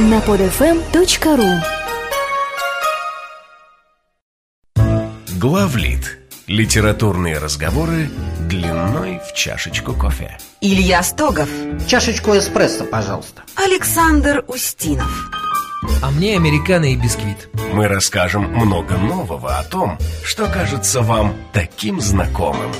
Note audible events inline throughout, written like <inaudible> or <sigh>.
на podfm.ru Главлит. Литературные разговоры длиной в чашечку кофе. Илья Стогов Чашечку эспрессо, пожалуйста. Александр Устинов А мне американо и бисквит. Мы расскажем много нового о том, что кажется вам таким знакомым.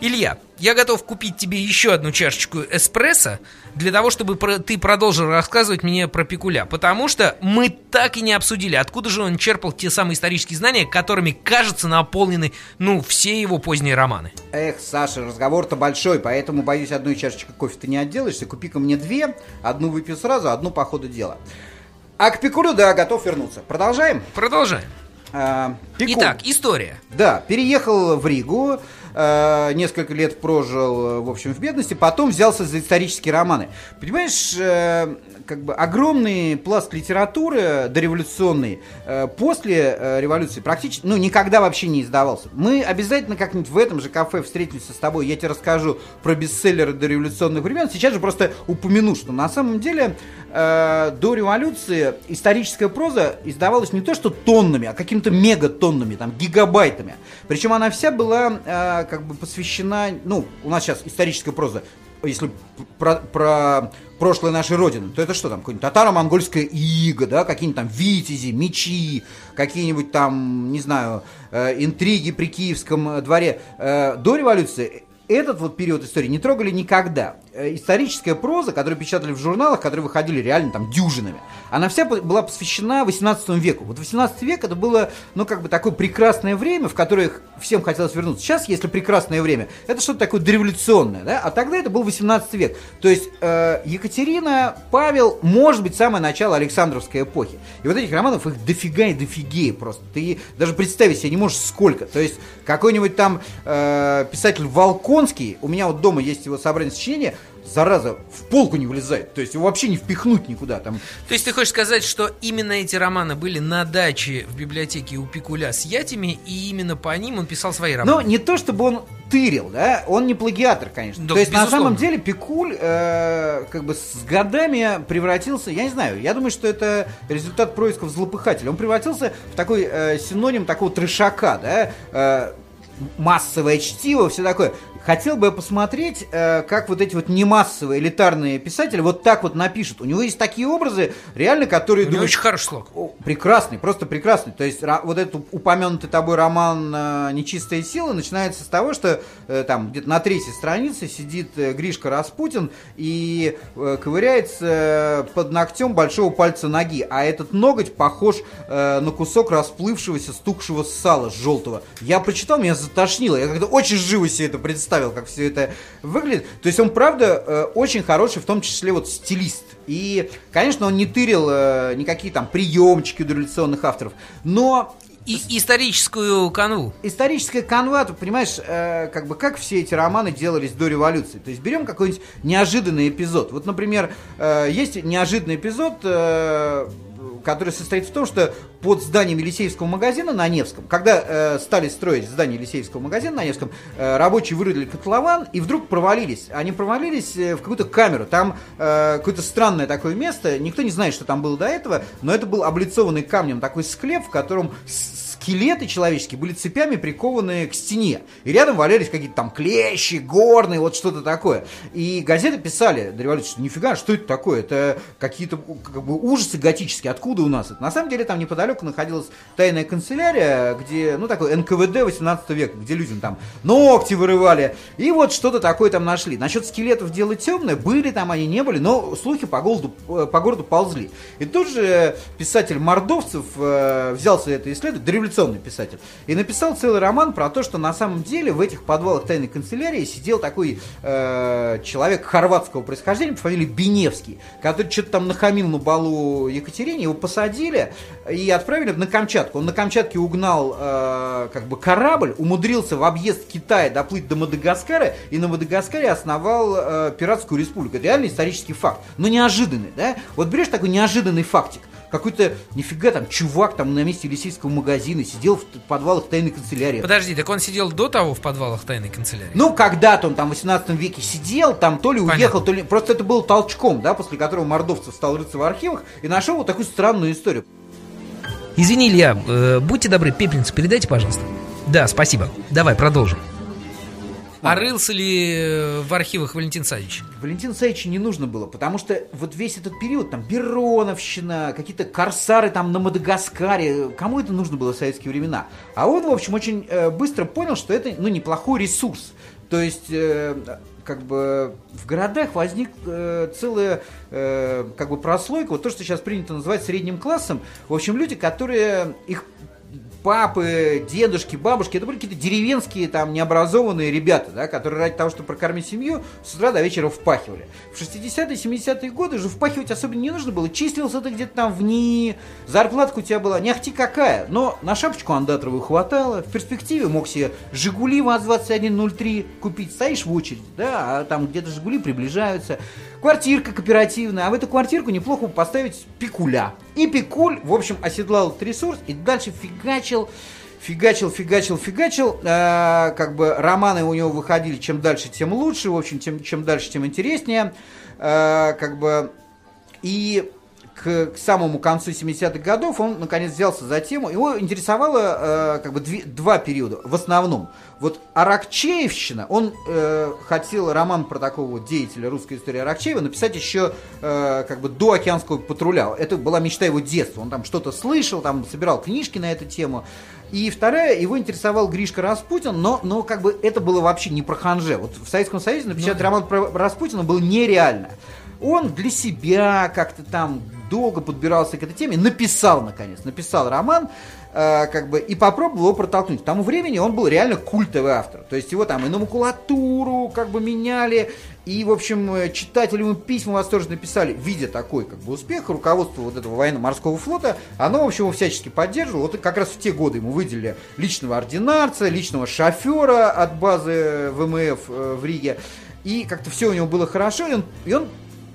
Илья, я готов купить тебе еще одну чашечку эспрессо для того, чтобы про- ты продолжил рассказывать мне про Пикуля. Потому что мы так и не обсудили, откуда же он черпал те самые исторические знания, которыми, кажется, наполнены, ну, все его поздние романы. Эх, Саша, разговор-то большой, поэтому, боюсь, одной чашечкой кофе ты не отделаешься. Купи-ка мне две, одну выпью сразу, одну по ходу дела. А к Пикулю, да, готов вернуться. Продолжаем? Продолжаем. Пикуль. Итак, история. Да, переехал в Ригу, э, несколько лет прожил, э, в общем, в бедности, потом взялся за исторические романы. Понимаешь, э, как бы огромный пласт литературы дореволюционный э, после э, революции практически, ну, никогда вообще не издавался. Мы обязательно как-нибудь в этом же кафе встретимся с тобой, я тебе расскажу про бестселлеры дореволюционных времен. Сейчас же просто упомяну, что на самом деле э, до революции историческая проза издавалась не то что тоннами, а какими-то мегатоннами, там, гигабайтами. Причем она вся была как бы посвящена, ну, у нас сейчас историческая проза, если про, про прошлое нашей Родины, то это что там, какое-нибудь татаро-монгольское иго, да, какие-нибудь там витязи, мечи, какие-нибудь там, не знаю, э, интриги при Киевском дворе. Э, до революции этот вот период истории не трогали никогда. Э, Историческая проза, которую печатали в журналах, которые выходили реально там дюжинами, она вся была посвящена 18 веку. Вот 18 век это было, ну, как бы такое прекрасное время, в которое всем хотелось вернуться. Сейчас, если прекрасное время, это что-то такое дореволюционное, да? А тогда это был 18 век. То есть э, Екатерина, Павел, может быть, самое начало Александровской эпохи. И вот этих романов их дофига и дофигея просто. Ты даже представить себе не можешь сколько. То есть какой-нибудь там э, писатель Волконский, у меня вот дома есть его собрание сочинения, зараза, в полку не влезает. То есть его вообще не впихнуть никуда. Там То есть ты хочешь сказать, что именно эти романы были на даче в библиотеке у Пикуля с ятями, и именно по ним он писал свои романы? Но не то, чтобы он тырил, да, он не плагиатор, конечно. Да, то есть, на безусловно. самом деле, Пикуль э, как бы с годами превратился, я не знаю, я думаю, что это результат происков злопыхателя. Он превратился в такой э, синоним такого трешака, да, э, массовое чтиво, все такое. Хотел бы я посмотреть, э, как вот эти вот немассовые элитарные писатели вот так вот напишут. У него есть такие образы, реально, которые У него думаешь, очень хороший слог. Прекрасный, просто прекрасный. То есть вот этот упомянутый тобой роман э, «Нечистая сила» начинается с того, что э, там где-то на третьей странице сидит Гришка Распутин и ковыряется под ногтем большого пальца ноги, а этот ноготь похож на кусок расплывшегося, стукшего сала желтого. Я прочитал, меня затошнило. Я как-то очень живо себе это представил, как все это выглядит. То есть он, правда, э, очень хороший, в том числе вот стилист. И, конечно, он не тырил э, никакие там приемчики дореволюционных авторов, но И историческую канву. историческая канва, ты понимаешь, э, как бы как все эти романы делались до революции. То есть берем какой-нибудь неожиданный эпизод. Вот, например, э, есть неожиданный эпизод, э, который состоит в том, что под зданием Елисеевского магазина на Невском, когда э, стали строить здание Елисеевского магазина на Невском, э, рабочие вырыли котлован и вдруг провалились. Они провалились э, в какую-то камеру. Там э, какое-то странное такое место. Никто не знает, что там было до этого, но это был облицованный камнем такой склеп, в котором с- скелеты человеческие были цепями прикованы к стене. И рядом валялись какие-то там клещи, горные, вот что-то такое. И газеты писали до революции, что нифига, что это такое? Это какие-то как бы ужасы готические. Откуда у нас это? На самом деле там неподалеку находилась тайная канцелярия, где, ну, такой НКВД 18 века, где людям там ногти вырывали. И вот что-то такое там нашли. Насчет скелетов дело темное. Были там они, не были, но слухи по городу, э, по городу ползли. И тут же писатель Мордовцев э, взялся это исследовать, дореволюционный писатель, и написал целый роман про то, что на самом деле в этих подвалах тайной канцелярии сидел такой э, человек хорватского происхождения по фамилии Беневский, который что-то там нахамил на балу Екатерине, его посадили и отправили на Камчатку. Он на Камчатке угнал э, как бы корабль, умудрился в объезд Китая доплыть до Мадагаскара и на Мадагаскаре основал э, пиратскую республику. Это реально исторический факт, но неожиданный, да? Вот берешь такой неожиданный фактик. Какой-то, нифига там, чувак там на месте Елисейского магазина сидел в подвалах тайной канцелярии. Подожди, так он сидел до того в подвалах тайной канцелярии? Ну, когда-то он там в 18 веке сидел, там то ли Понятно. уехал, то ли... Просто это было толчком, да, после которого Мордовцев стал рыться в архивах и нашел вот такую странную историю. Извини, Илья, э, будьте добры, пепельницу передайте, пожалуйста. Да, спасибо. Давай, продолжим. А рылся ли э, в архивах Валентин Садич? Валентин Саичу не нужно было, потому что вот весь этот период, там, Бероновщина, какие-то корсары там на Мадагаскаре, кому это нужно было в советские времена? А он, в общем, очень э, быстро понял, что это, ну, неплохой ресурс. То есть, э, как бы в городах возник э, целая, э, как бы прослойка, вот то, что сейчас принято называть средним классом, в общем, люди, которые их папы, дедушки, бабушки, это были какие-то деревенские, там, необразованные ребята, да, которые ради того, чтобы прокормить семью, с утра до вечера впахивали. В 60-е, 70-е годы же впахивать особенно не нужно было. Числился ты где-то там в НИИ, зарплатка у тебя была не ахти какая, но на шапочку андатровую хватало. В перспективе мог себе «Жигули ВАЗ-2103» купить, стоишь в очереди, да, а там где-то «Жигули» приближаются. Квартирка кооперативная, а в эту квартирку неплохо поставить пикуля. И пикуль, в общем, оседлал этот ресурс и дальше фигачил, фигачил, фигачил, фигачил. Э, как бы романы у него выходили чем дальше, тем лучше. В общем, тем, чем дальше, тем интереснее. Э, как бы и к, к самому концу 70-х годов он наконец взялся за тему. Его интересовало э, как бы две- два периода в основном. Вот Аракчеевщина, он э, хотел роман про такого деятеля русской истории Аракчеева написать еще э, как бы до океанского патруля. Это была мечта его детства. Он там что-то слышал, там собирал книжки на эту тему. И вторая, его интересовал Гришка Распутин, но, но как бы это было вообще не про ханже. Вот в Советском Союзе напечатать роман про Распутина было нереально. Он для себя как-то там долго подбирался к этой теме, написал, наконец, написал роман, э, как бы, и попробовал его протолкнуть. К тому времени он был реально культовый автор. То есть его там и на макулатуру как бы меняли, и, в общем, э, читатели ему письма восторженно писали, видя такой как бы успех, руководство вот этого военно-морского флота, оно, в общем, его всячески поддерживало. Вот как раз в те годы ему выделили личного ординарца, личного шофера от базы ВМФ э, в Риге. И как-то все у него было хорошо, и он, и он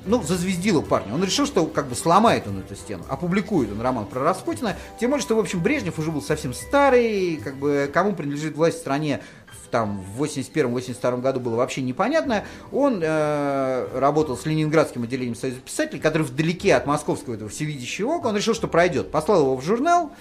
ну, зазвездило парня. Он решил, что как бы сломает он эту стену, опубликует он роман про Распутина. Тем более, что, в общем, Брежнев уже был совсем старый, как бы кому принадлежит власть в стране в, там в 81-82 году было вообще непонятно. Он э, работал с Ленинградским отделением Союза писателей, который вдалеке от московского этого всевидящего ока. Он решил, что пройдет. Послал его в журнал.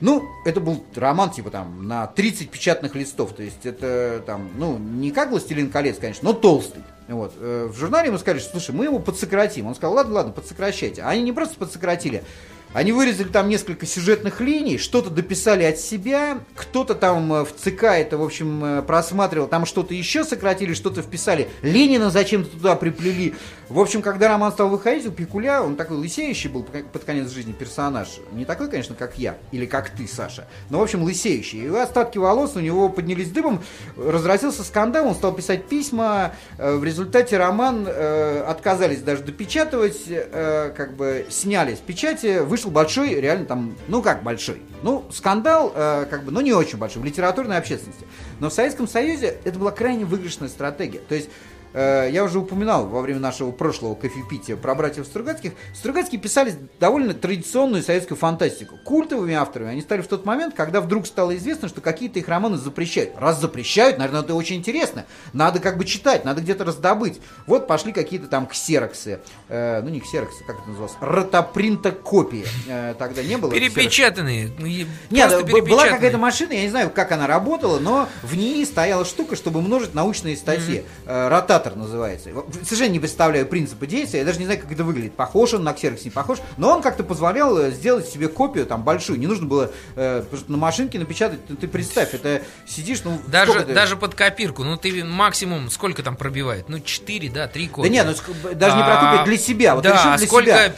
Ну, это был роман, типа, там, на 30 печатных листов. То есть, это, там, ну, не как «Властелин колец», конечно, но толстый. Вот. Э, В журнале ему сказали, что, слушай, мы его подсократим. Он сказал, ладно, ладно, подсокращайте. Они не просто подсократили, они вырезали там несколько сюжетных линий, что-то дописали от себя, кто-то там э, в ЦК это, в общем, э, просматривал, там что-то еще сократили, что-то вписали. Ленина зачем-то туда приплели. В общем, когда роман стал выходить, у Пикуля, он такой лысеющий был под конец жизни персонаж. Не такой, конечно, как я, или как ты, Саша, но, в общем, лысеющий. И остатки волос у него поднялись дыбом, разразился скандал, он стал писать письма. Э, В результате роман э, отказались даже допечатывать, э, как бы сняли с печати, вышел большой, реально там, ну как большой, ну скандал, э, как бы, ну не очень большой, в литературной общественности. Но в Советском Союзе это была крайне выигрышная стратегия. То есть Я уже упоминал во время нашего прошлого кофепития про братьев Стругацких. Стругацкие писали довольно традиционную советскую фантастику. Культовыми авторами они стали в тот момент, когда вдруг стало известно, что какие-то их романы запрещают. Раз запрещают, наверное, это очень интересно. Надо как бы читать, надо где-то раздобыть. Вот пошли какие-то там ксероксы. Э, ну, не ксероксы, как это называлось? Ротопринтокопии. Э, тогда не было. Перепечатанные. ну, Нет, б- была какая-то машина, я не знаю, как она работала, но в ней стояла штука, чтобы множить научные статьи. Э, Ротатор называется. Совершенно не представляю принципы действия, я даже не знаю, как это выглядит. Похож он на ксерокс, не похож. Но он как-то позволял э, сделать себе копию там большую. Не нужно было э, на машинке напечатать. Ну, Ты представь, это сидишь, ну, Даже, ты- даже под копирку, ну ты максимум сколько там пробивает? Ну 4, да, 3 Да копии. нет, ну даже не про А, копию, для себя. Вот да, решил а для сколько себя. Но это ну,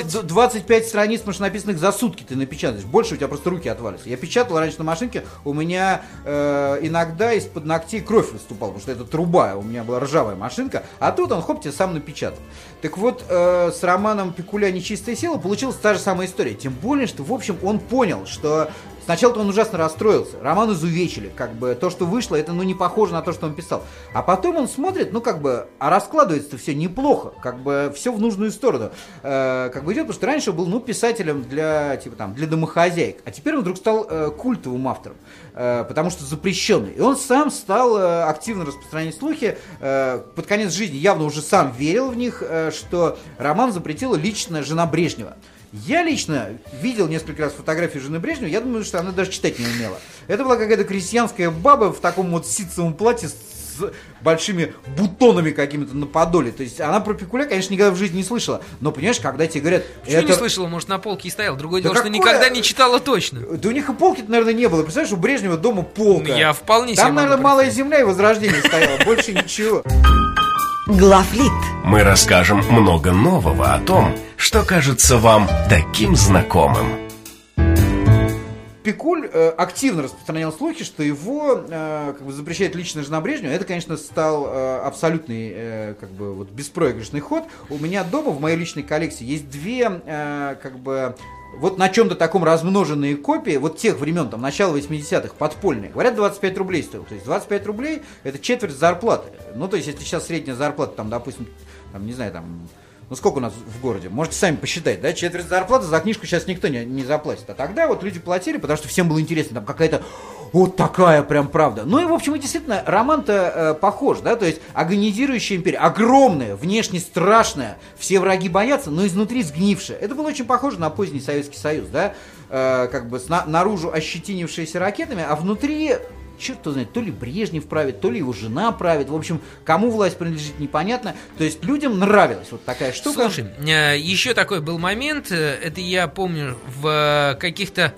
перепечатать? д- 25 страниц, может, написанных за сутки ты напечатаешь. Больше у тебя просто руки отвалятся. Я печатал раньше на машинке, у меня э, иногда из-под ногтей кровь выступала, потому что это труба, у меня была ржавая машинка. А тут он, хоп, тебе сам напечатал. Так вот, э, с романом Пикуля «Нечистая сила» получилась та же самая история. Тем более, что, в общем, он понял, что Сначала он ужасно расстроился, роман изувечили, как бы то, что вышло, это ну не похоже на то, что он писал. А потом он смотрит, ну как бы, а раскладывается все неплохо, как бы все в нужную сторону. Э, как бы идет, потому что раньше был, ну, писателем для, типа там, для домохозяек, а теперь он вдруг стал э, культовым автором, э, потому что запрещенный. И он сам стал э, активно распространять слухи, э, под конец жизни явно уже сам верил в них, э, что роман запретила лично жена Брежнева. Я лично видел несколько раз фотографии жены Брежнева, я думаю, что она даже читать не умела. Это была какая-то крестьянская баба в таком вот ситцевом платье с большими бутонами какими-то на подоле. То есть она про Пикуля, конечно, никогда в жизни не слышала. Но понимаешь, когда тебе говорят... Почему это... не слышала? Может, на полке и стоял. Другое Да дело, что какое- никогда не читала точно. Да у них и полки наверное, не было. Представляешь, у Брежнева дома полка. Я вполне себе Там, могу наверное, малая земля и возрождение стояло. Больше ничего. Главлит. Мы расскажем много нового о том, что кажется вам таким знакомым. Пикуль э, активно распространял слухи, что его э, как бы запрещает лично жена Брежнева. Это, конечно, стал э, абсолютный э, как бы вот беспроигрышный ход. У меня дома в моей личной коллекции есть две э, как бы вот на чем-то таком размноженные копии вот тех времен, там, начала 80-х, подпольные. Говорят, 25 рублей стоил. То есть 25 рублей это четверть зарплаты. Ну, то есть, если сейчас средняя зарплата, там, допустим, там, не знаю, там, ну сколько у нас в городе? Можете сами посчитать, да? Четверть зарплаты за книжку сейчас никто не, не заплатит. А тогда вот люди платили, потому что всем было интересно, там какая-то вот такая прям правда. Ну и, в общем, и действительно, роман-то э, похож, да? То есть агонизирующая империя, огромная, внешне страшная, все враги боятся, но изнутри сгнившая. Это было очень похоже на поздний Советский Союз, да? Э, как бы сна- наружу ощетинившиеся ракетами, а внутри черт его знает, то ли Брежнев правит, то ли его жена правит. В общем, кому власть принадлежит, непонятно. То есть людям нравилась вот такая штука. Слушай, э, еще такой был момент, э, это я помню в э, каких-то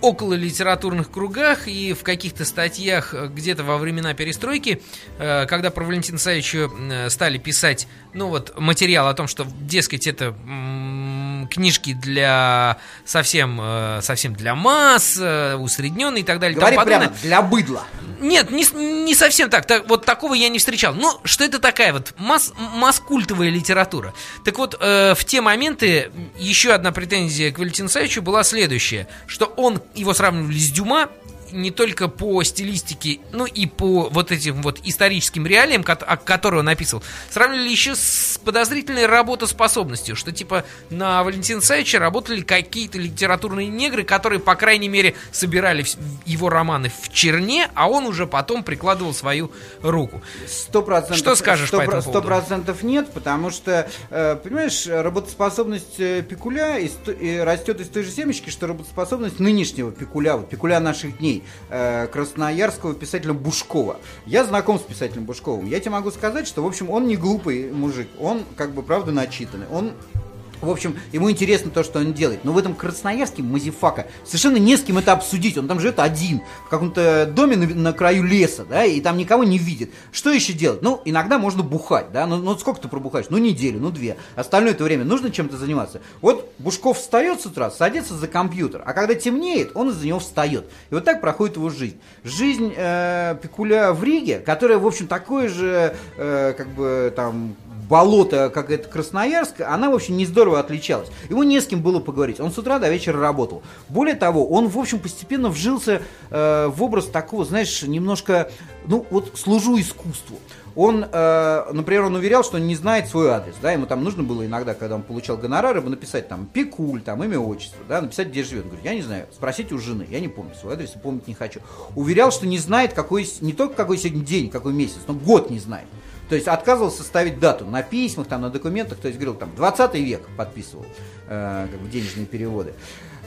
около литературных кругах и в каких-то статьях где-то во времена перестройки, когда про Валентина Савича стали писать, ну вот, материал о том, что, дескать, это книжки для совсем, э, совсем для масс, э, усредненные и так далее. Говори прямо, для быдла. Нет, не, не совсем так. так. Вот такого я не встречал. Ну, что это такая вот масс, масс-культовая литература. Так вот, э, в те моменты еще одна претензия к Валентину Савичу была следующая, что он, его сравнивали с Дюма, не только по стилистике, ну и по вот этим вот историческим реалиям, которые он написал, сравнивали еще с подозрительной работоспособностью, что типа на Валентина Савича работали какие-то литературные негры, которые, по крайней мере, собирали его романы в черне, а он уже потом прикладывал свою руку. Сто процентов. Что скажешь сто по этому поводу? Сто процентов нет, потому что, э, понимаешь, работоспособность э, Пикуля растет из той же семечки, что работоспособность нынешнего Пикуля, вот Пикуля наших дней, э, красноярского писателя Бушкова. Я знаком с писателем Бушковым. Я тебе могу сказать, что, в общем, он не глупый мужик, он, как бы, правда, начитанный. Он в общем, ему интересно то, что он делает. Но в этом Красноярске Мазифака совершенно не с кем это обсудить. Он там живет один, в каком-то доме на, на краю леса, да, и там никого не видит. Что еще делать? Ну, иногда можно бухать, да. Ну, ну сколько ты пробухаешь? Ну, неделю, ну, две. Остальное это время нужно чем-то заниматься. Вот Бушков встает с утра, садится за компьютер, а когда темнеет, он из-за него встает. И вот так проходит его жизнь. Жизнь э, Пикуля в Риге, которая, в общем, такое же, э, как бы, там, болото, как это Красноярск, она, в общем, не здорово отличалась. Ему не с кем было поговорить. Он с утра до вечера работал. Более того, он, в общем, постепенно вжился э, в образ такого, знаешь, немножко, ну, вот служу искусству. Он, э, например, он уверял, что он не знает свой адрес, да, ему там нужно было иногда, когда он получал гонорар, ему написать там Пикуль, там имя, отчество, да, написать, где живет. Он говорит, я не знаю, спросите у жены, я не помню свой адрес, помнить не хочу. Уверял, что не знает, какой, не только какой сегодня день, какой месяц, но год не знает. То есть отказывался ставить дату на письмах, там, на документах, то есть говорил, там, 20 век подписывал э, как бы денежные переводы.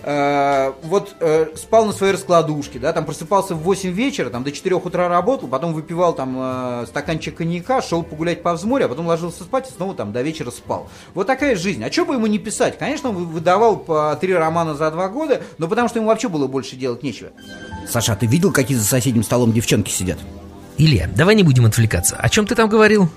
Э, вот э, спал на своей раскладушке, да, там просыпался в 8 вечера, там до 4 утра работал, потом выпивал там э, стаканчик коньяка, шел погулять по взморью, а потом ложился спать и снова там до вечера спал. Вот такая жизнь. А что бы ему не писать? Конечно, он вы- выдавал по три романа за два года, но потому что ему вообще было больше делать нечего. Саша, а ты видел, какие за соседним столом девчонки сидят? Илья, давай не будем отвлекаться. О чем ты там говорил?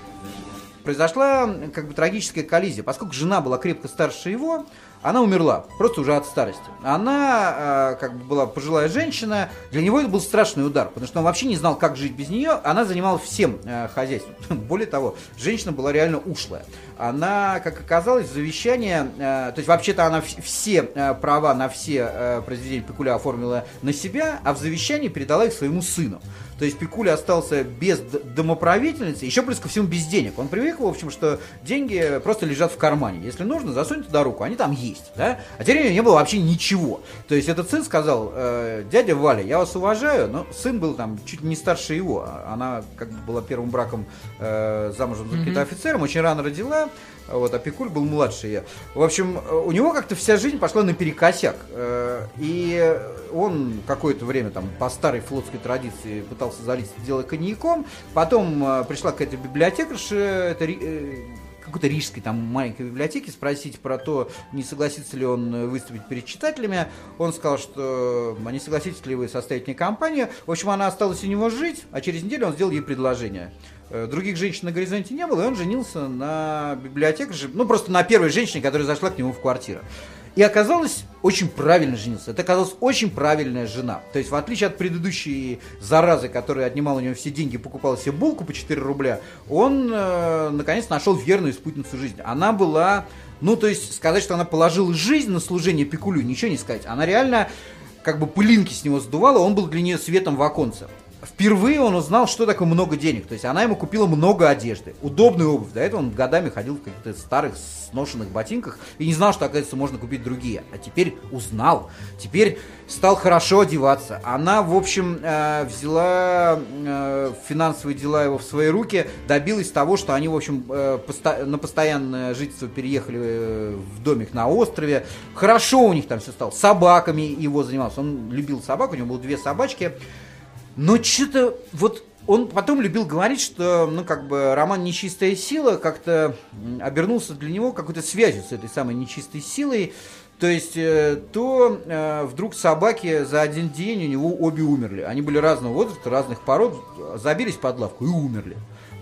произошла как бы трагическая коллизия, поскольку жена была крепко старше его, она умерла, просто уже от старости. Она э, как бы была пожилая женщина, для него это был страшный удар, потому что он вообще не знал, как жить без нее. Она занималась всем э, хозяйством. <laughs> Более того, женщина была реально ушлая. Она, как оказалось, завещание, э, то есть вообще-то она в- все э, права на все э, произведения Пикуля оформила на себя, а в завещании передала их своему сыну. То есть Пикуля остался без домоправительницы, еще плюс ко всему без денег. Он привык, в общем, что деньги просто лежат в кармане. Если нужно, засунь туда руку, они там есть. Да? А него не было вообще ничего. То есть этот сын сказал, «Э, дядя Валя, я вас уважаю, но сын был там чуть не старше его. А Она как бы была первым браком э, замужем за каким-то офицером, очень рано родила. Вот, а Пикуль был младше ее. В общем, у него как-то вся жизнь пошла наперекосяк. Э, И он какое-то время там по старой флотской традиции пытался залить дело коньяком. Потом э, пришла какая-то библиотекарша, это э, какой-то рижской там маленькой библиотеки спросить про то, не согласится ли он выступить перед читателями. Он сказал, что а не согласитесь ли вы составить мне компанию. В общем, она осталась у него жить, а через неделю он сделал ей предложение. Э, Других женщин на горизонте не было, и он женился на библиотекарше, ну просто на первой женщине, которая зашла к нему в квартиру. И оказалось, очень правильно женился. Это оказалась очень правильная жена. То есть, в отличие от предыдущей заразы, которая отнимала у него все деньги, покупала себе булку по 4 рубля, он, э, наконец, нашел верную спутницу жизни. Она была, ну, то есть, сказать, что она положила жизнь на служение Пикулю, ничего не сказать. Она реально, как бы, пылинки с него сдувала, он был для нее светом в оконце. Впервые он узнал, что такое много денег. То есть она ему купила много одежды, удобную обувь. До этого он годами ходил в каких-то старых сношенных ботинках и не знал, что, оказывается, можно купить другие. А теперь узнал. Теперь стал хорошо одеваться. Она, в общем, э, взяла э, финансовые дела его в свои руки, добилась того, что они, в общем, э, на постоянное жительство переехали в домик на острове. Хорошо у них там все стало. Собаками его занимался. Он любил собак, у него было две собачки. Но что-то вот он потом любил говорить, что, ну, как бы, роман «Нечистая сила» как-то обернулся для него какой-то связью с этой самой нечистой силой. То есть, э, то э, вдруг собаки за один день у него обе умерли. Они были разного возраста, разных пород, забились под лавку и умерли.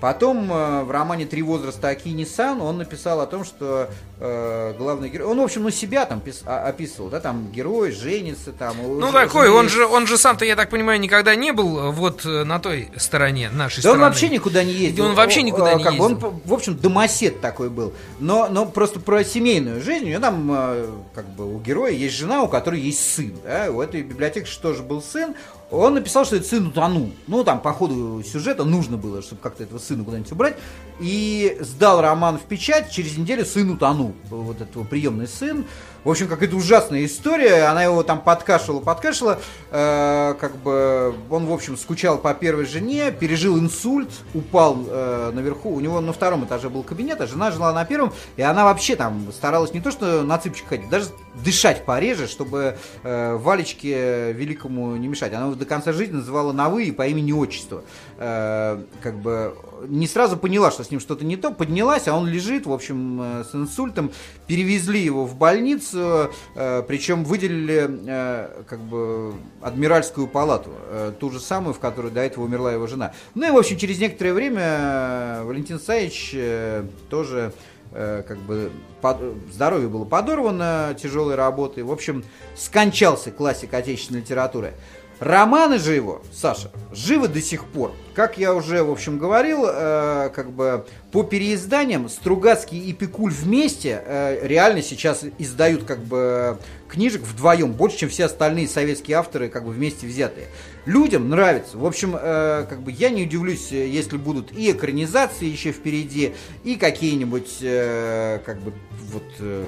Потом э, в романе «Три возраста Акини Сан» он написал о том, что э, главный герой... Он, в общем, ну, себя там пис- а- описывал, да, там герой женится, там... Ну такой, он же, он же сам-то, я так понимаю, никогда не был э, вот э, на той стороне нашей Да он стороны. вообще никуда не ездил. Он вообще никуда не как ездил. Он, в общем, домосед такой был. Но, но просто про семейную жизнь. У него там, э, как бы, у героя есть жена, у которой есть сын. Да? У этой библиотеки тоже был сын. Он написал, что этот сын утонул. Ну, там, по ходу сюжета нужно было, чтобы как-то этого сына куда-нибудь убрать. И сдал роман в печать. Через неделю сын утонул. Вот этот приемный сын. В общем, какая-то ужасная история. Она его там подкашивала, подкашивала. Э, как бы он, в общем, скучал по первой жене, пережил инсульт, упал э, наверху. У него на втором этаже был кабинет, а жена жила на первом. И она вообще там старалась не то, что на цыпочках ходить, даже дышать пореже, чтобы э, Валечке великому не мешать. Она его до конца жизни называла на вы и по имени отчеству. Э, как бы не сразу поняла, что с ним что-то не то, поднялась, а он лежит, в общем, э, с инсультом. Перевезли его в больницу, э, причем выделили как бы адмиральскую палату, ту же самую, в которой до этого умерла его жена. Ну и, в общем, через некоторое время Валентин Саевич тоже как бы здоровье было подорвано тяжелой работой. В общем, скончался классик отечественной литературы. Романы же его, Саша, живы до сих пор. Как я уже, в общем, говорил, э, как бы по переизданиям Стругацкий и Пикуль вместе э, реально сейчас издают как бы книжек вдвоем, больше, чем все остальные советские авторы как бы вместе взятые. Людям нравится. В общем, э, как бы я не удивлюсь, э, если будут и экранизации еще впереди, и какие-нибудь э, как бы вот э,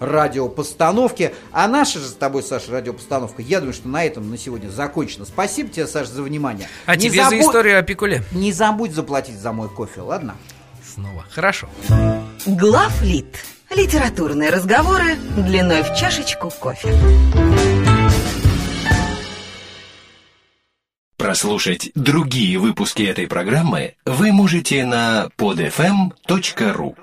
радиопостановки. А наша же с тобой, Саша, радиопостановка, я думаю, что на этом на сегодня закончена. Спасибо тебе, Саша, за внимание. А Не тебе за забудь- историю о Пикуле. Не забудь заплатить за мой кофе, ладно? Снова. Хорошо. Главлит. Литературные разговоры длиной в чашечку кофе. Прослушать другие выпуски этой программы вы можете на podfm.ru.